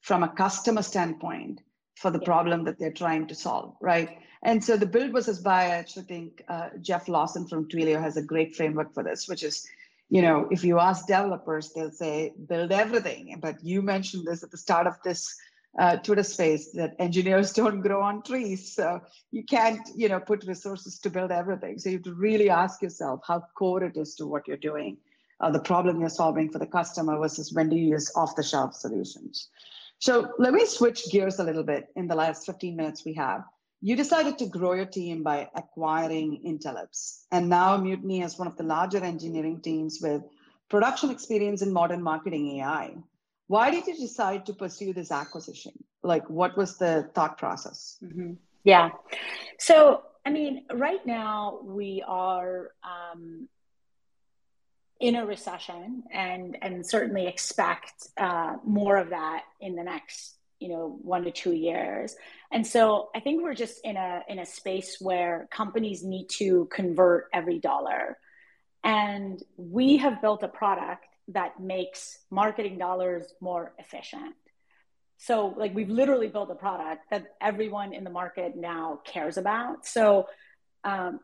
from a customer standpoint for the yeah. problem that they're trying to solve, right? And so the build versus buy, I actually think uh, Jeff Lawson from Twilio has a great framework for this, which is, you know, if you ask developers, they'll say build everything. But you mentioned this at the start of this uh, Twitter space that engineers don't grow on trees, so you can't, you know, put resources to build everything. So you have to really ask yourself how core it is to what you're doing, uh, the problem you're solving for the customer versus when do you use off-the-shelf solutions. So let me switch gears a little bit in the last 15 minutes we have you decided to grow your team by acquiring Intellibs. And now Mutiny is one of the larger engineering teams with production experience in modern marketing AI. Why did you decide to pursue this acquisition? Like, what was the thought process? Mm-hmm. Yeah. So, I mean, right now we are um, in a recession and, and certainly expect uh, more of that in the next you know one to two years. And so i think we're just in a in a space where companies need to convert every dollar. And we have built a product that makes marketing dollars more efficient. So like we've literally built a product that everyone in the market now cares about. So um,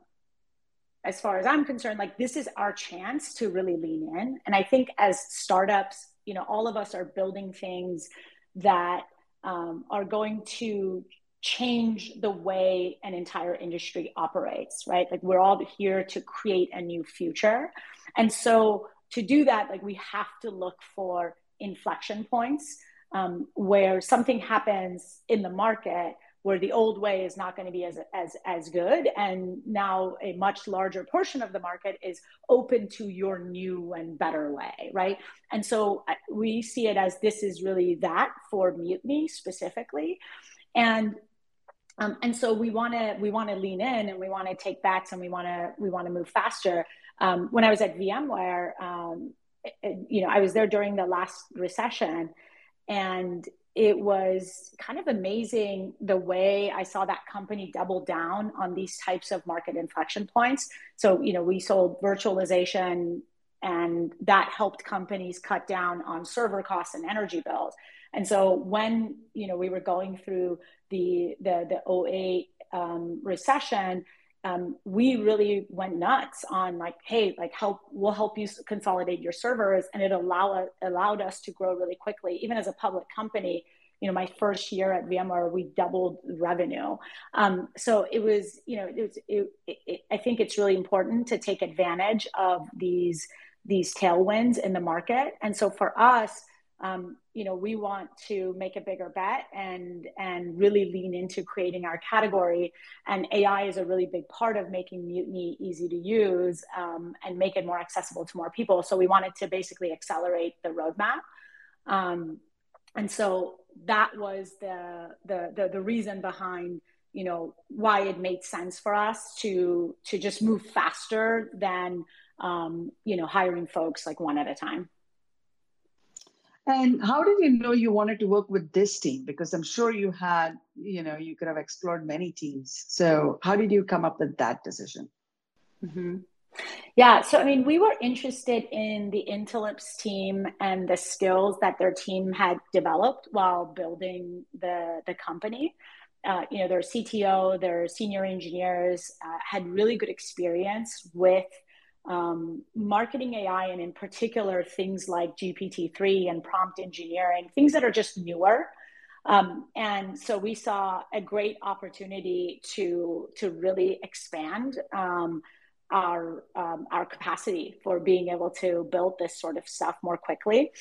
as far as I'm concerned, like this is our chance to really lean in. And I think as startups, you know, all of us are building things that um, are going to change the way an entire industry operates, right? Like we're all here to create a new future. And so to do that, like we have to look for inflection points um, where something happens in the market where the old way is not going to be as, as, as good. And now a much larger portion of the market is open to your new and better way, right? And so we see it as this is really that for Mutiny specifically. And um, and so we want to we want to lean in and we want to take bets and we want to we want to move faster. Um, when I was at VMware, um, it, you know, I was there during the last recession, and it was kind of amazing the way I saw that company double down on these types of market inflection points. So, you know, we sold virtualization and that helped companies cut down on server costs and energy bills. And so when, you know, we were going through the the the 08 um, recession, um, we really went nuts on like, hey, like help, we'll help you consolidate your servers, and it allow allowed us to grow really quickly. Even as a public company, you know, my first year at VMware, we doubled revenue. Um, so it was, you know, it was, it, it, it, I think it's really important to take advantage of these these tailwinds in the market. And so for us, um, you know, we want to make a bigger bet and and really lean into creating our category. And AI is a really big part of making Mutiny easy to use um, and make it more accessible to more people. So we wanted to basically accelerate the roadmap. Um, and so that was the, the the the reason behind you know why it made sense for us to to just move faster than um, you know hiring folks like one at a time. And how did you know you wanted to work with this team? Because I'm sure you had, you know, you could have explored many teams. So how did you come up with that decision? Mm-hmm. Yeah, so I mean, we were interested in the Intellips team and the skills that their team had developed while building the the company. Uh, you know, their CTO, their senior engineers uh, had really good experience with um, marketing AI and in particular things like GPT-3 and prompt engineering, things that are just newer. Um, and so we saw a great opportunity to to really expand um, our um, our capacity for being able to build this sort of stuff more quickly.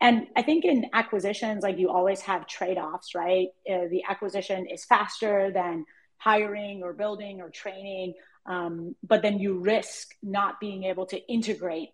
And I think in acquisitions, like you always have trade offs, right? Uh, the acquisition is faster than hiring or building or training um, but then you risk not being able to integrate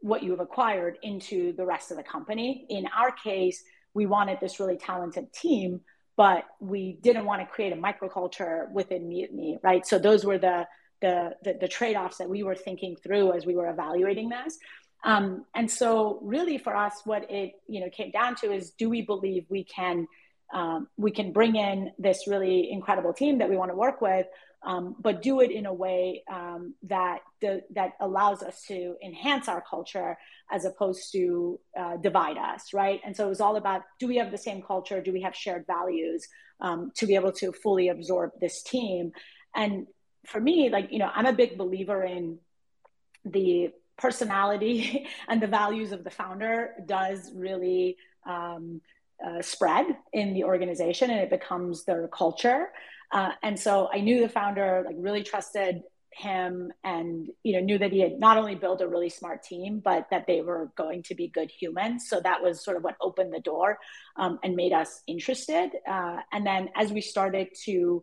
what you have acquired into the rest of the company. In our case, we wanted this really talented team, but we didn't want to create a microculture within Mutiny, right? So those were the the the, the trade-offs that we were thinking through as we were evaluating this. Um, and so, really, for us, what it you know came down to is: do we believe we can um, we can bring in this really incredible team that we want to work with, um, but do it in a way um, that the, that allows us to enhance our culture as opposed to uh, divide us, right? And so it was all about: do we have the same culture? Do we have shared values um, to be able to fully absorb this team? And for me, like you know, I'm a big believer in the personality and the values of the founder does really um, uh, spread in the organization and it becomes their culture. Uh, and so I knew the founder, like really trusted him and you know knew that he had not only built a really smart team but that they were going to be good humans. So that was sort of what opened the door um, and made us interested. Uh, and then as we started to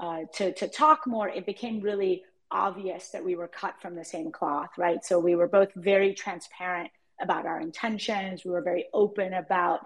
uh, to to talk more it became really obvious that we were cut from the same cloth right? So we were both very transparent about our intentions. We were very open about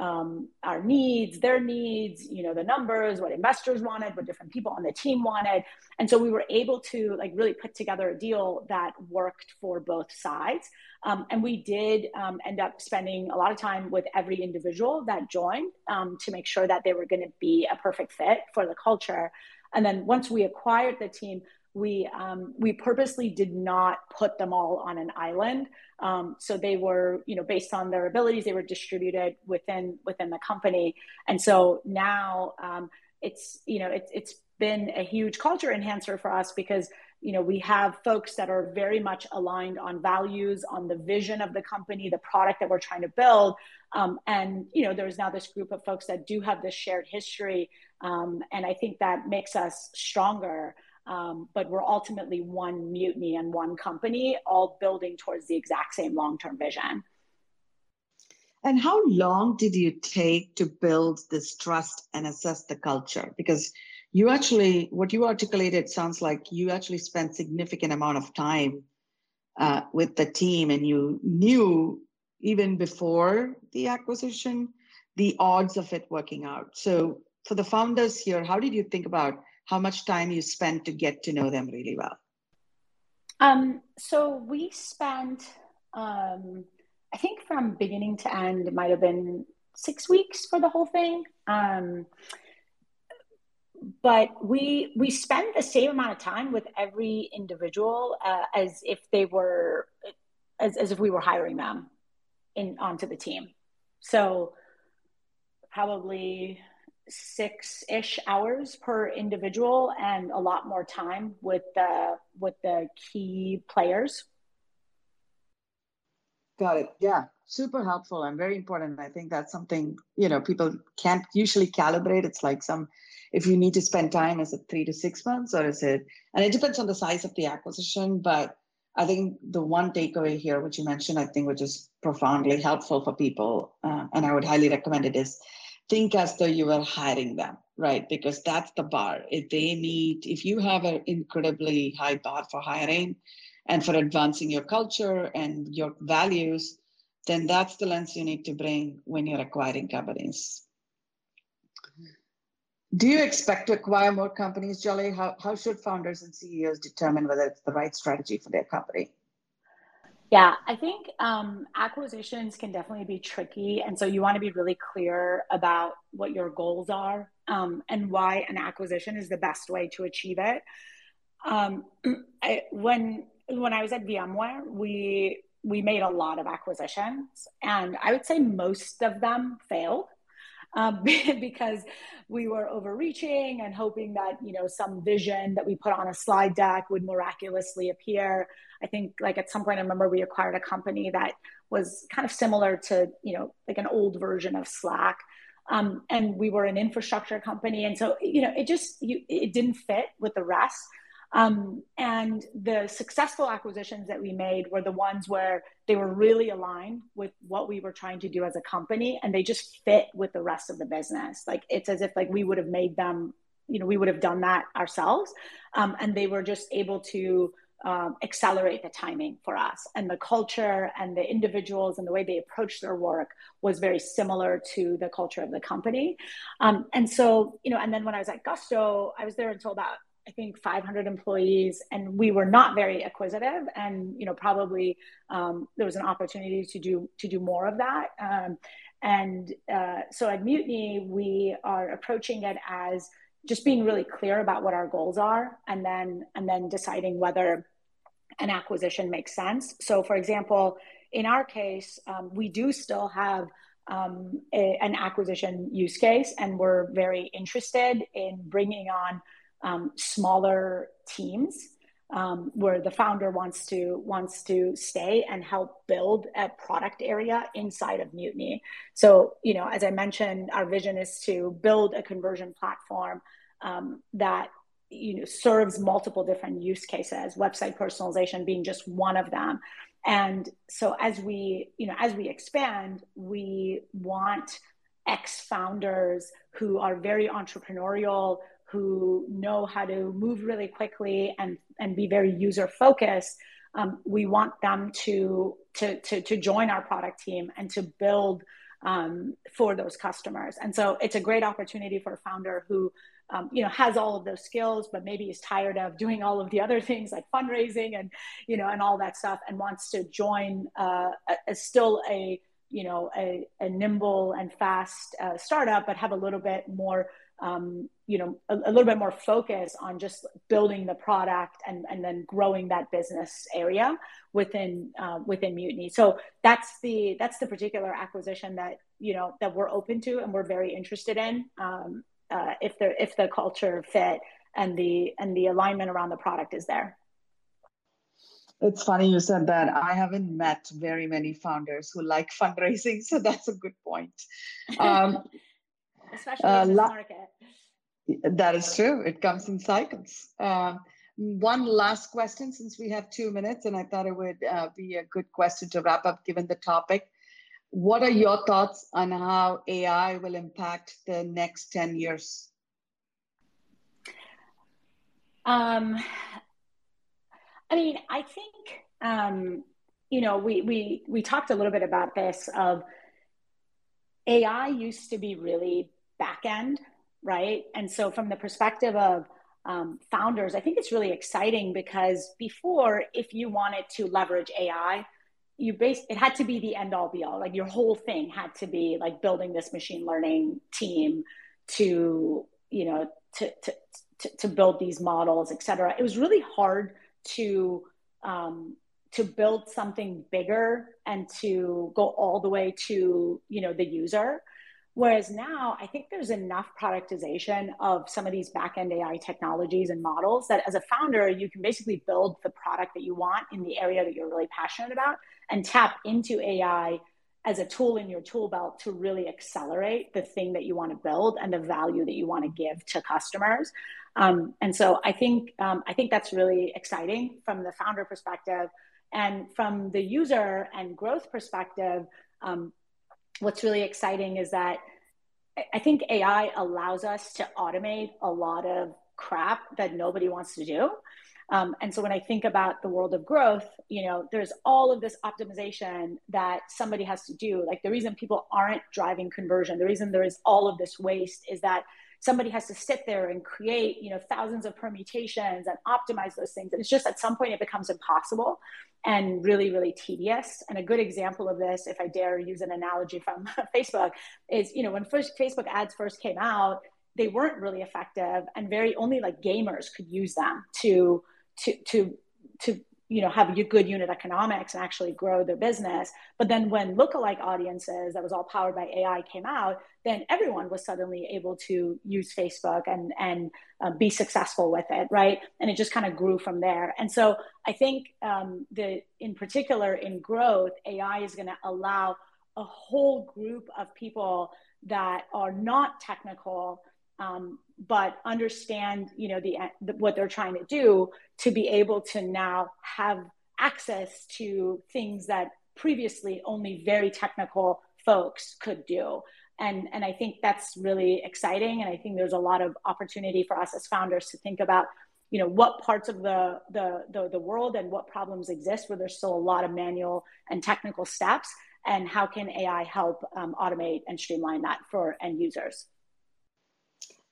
um, our needs, their needs, you know, the numbers, what investors wanted, what different people on the team wanted. And so we were able to like really put together a deal that worked for both sides. Um, and we did um, end up spending a lot of time with every individual that joined um, to make sure that they were going to be a perfect fit for the culture. And then once we acquired the team, we um, we purposely did not put them all on an island. Um, so they were, you know, based on their abilities, they were distributed within within the company. And so now um, it's, you know, it's it's been a huge culture enhancer for us because you know, we have folks that are very much aligned on values, on the vision of the company, the product that we're trying to build. Um, and, you know, there's now this group of folks that do have this shared history. Um, and I think that makes us stronger. Um, but we're ultimately one mutiny and one company, all building towards the exact same long term vision. And how long did you take to build this trust and assess the culture? Because you actually, what you articulated sounds like you actually spent significant amount of time uh, with the team, and you knew even before the acquisition the odds of it working out. So for the founders here, how did you think about how much time you spent to get to know them really well? Um, so we spent, um, I think from beginning to end, it might have been six weeks for the whole thing. Um, but we we spend the same amount of time with every individual uh, as if they were as, as if we were hiring them in onto the team. So probably six ish hours per individual and a lot more time with the with the key players. Got it. Yeah super helpful and very important. I think that's something you know people can't usually calibrate. It's like some if you need to spend time is it three to six months or is it and it depends on the size of the acquisition but i think the one takeaway here which you mentioned i think which is profoundly helpful for people uh, and i would highly recommend it is think as though you were hiring them, right? Because that's the bar. If they need, if you have an incredibly high bar for hiring and for advancing your culture and your values, then that's the lens you need to bring when you're acquiring companies. Mm-hmm. Do you expect to acquire more companies, Jaleh? How, how should founders and CEOs determine whether it's the right strategy for their company? Yeah, I think um, acquisitions can definitely be tricky. And so you want to be really clear about what your goals are um, and why an acquisition is the best way to achieve it. Um, I, when when I was at VMware, we we made a lot of acquisitions, and I would say most of them failed um, because we were overreaching and hoping that you know some vision that we put on a slide deck would miraculously appear i think like at some point i remember we acquired a company that was kind of similar to you know like an old version of slack um, and we were an infrastructure company and so you know it just you, it didn't fit with the rest um, and the successful acquisitions that we made were the ones where they were really aligned with what we were trying to do as a company and they just fit with the rest of the business. Like it's as if like we would have made them, you know, we would have done that ourselves. Um, and they were just able to um, accelerate the timing for us. And the culture and the individuals and the way they approached their work was very similar to the culture of the company. Um, and so, you know, and then when I was at Gusto, I was there until about I think 500 employees, and we were not very acquisitive. And you know, probably um, there was an opportunity to do to do more of that. Um, and uh, so at Mutiny, we are approaching it as just being really clear about what our goals are, and then and then deciding whether an acquisition makes sense. So, for example, in our case, um, we do still have um, a, an acquisition use case, and we're very interested in bringing on um, smaller teams um, where the founder wants to wants to stay and help build a product area inside of Mutiny. So, you know, as I mentioned, our vision is to build a conversion platform um, that you know serves multiple different use cases. Website personalization being just one of them. And so, as we you know as we expand, we want ex founders who are very entrepreneurial who know how to move really quickly and, and be very user focused, um, we want them to, to, to, to, join our product team and to build um, for those customers. And so it's a great opportunity for a founder who um, you know has all of those skills but maybe is tired of doing all of the other things like fundraising and you know and all that stuff and wants to join uh, a, a still a you know a, a nimble and fast uh, startup but have a little bit more um, you know a, a, little bit more focus on just building the product and and then growing that business area within uh, within mutiny. So that's the that's the particular acquisition that you know that we're open to and we're very interested in. Um, uh, if the if the culture fit and the and the alignment around the product is there It's funny you said that. I haven't met very many founders who like fundraising, so that's a good point. Um, Especially uh, in this market. That is true. It comes in cycles. Uh, one last question, since we have two minutes, and I thought it would uh, be a good question to wrap up given the topic. What are your thoughts on how AI will impact the next 10 years? Um, I mean, I think um, you know we we we talked a little bit about this of AI used to be really back end, right? And so from the perspective of um, founders, I think it's really exciting because before, if you wanted to leverage AI, you base it had to be the end all be all. Like your whole thing had to be like building this machine learning team to you know to to to, to build these models, et cetera. It was really hard to um, to build something bigger and to go all the way to you know the user whereas now i think there's enough productization of some of these back-end ai technologies and models that as a founder you can basically build the product that you want in the area that you're really passionate about and tap into ai as a tool in your tool belt to really accelerate the thing that you want to build and the value that you want to give to customers. Um, and so I think um, I think that's really exciting from the founder perspective, and from the user and growth perspective. Um, what's really exciting is that I think AI allows us to automate a lot of crap that nobody wants to do. Um, and so when I think about the world of growth, you know, there's all of this optimization that somebody has to do. Like the reason people aren't driving conversion, the reason there is all of this waste is that somebody has to sit there and create, you know, thousands of permutations and optimize those things. And it's just at some point it becomes impossible and really, really tedious. And a good example of this, if I dare use an analogy from Facebook, is, you know, when first Facebook ads first came out, they weren't really effective and very only like gamers could use them to to to to you know have good unit economics and actually grow their business. But then when lookalike audiences that was all powered by ai came out then everyone was suddenly able to use facebook and and uh, be successful with it right? And it just kind of grew from there. And so i think um, the in particular in growth ai is going to allow a whole group of people that are not technical um, but understand you know the, the, what they're trying to do to be able to now have access to things that previously only very technical folks could do. And and i think that's really exciting. And i think there's a lot of opportunity for us as founders to think about you know what parts of the the the, the world and what problems exist where there's still a lot of manual and technical steps and how can ai help um, automate and streamline that for end users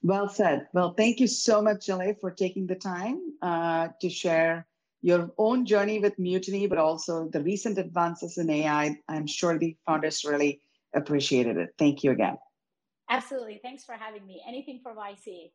well said. Well, thank you so much, Jaleh, for taking the time uh, to share your own journey with Mutiny, but also the recent advances in AI. I'm sure the founders really appreciated it. Thank you again. Absolutely. Thanks for having me. Anything for YC.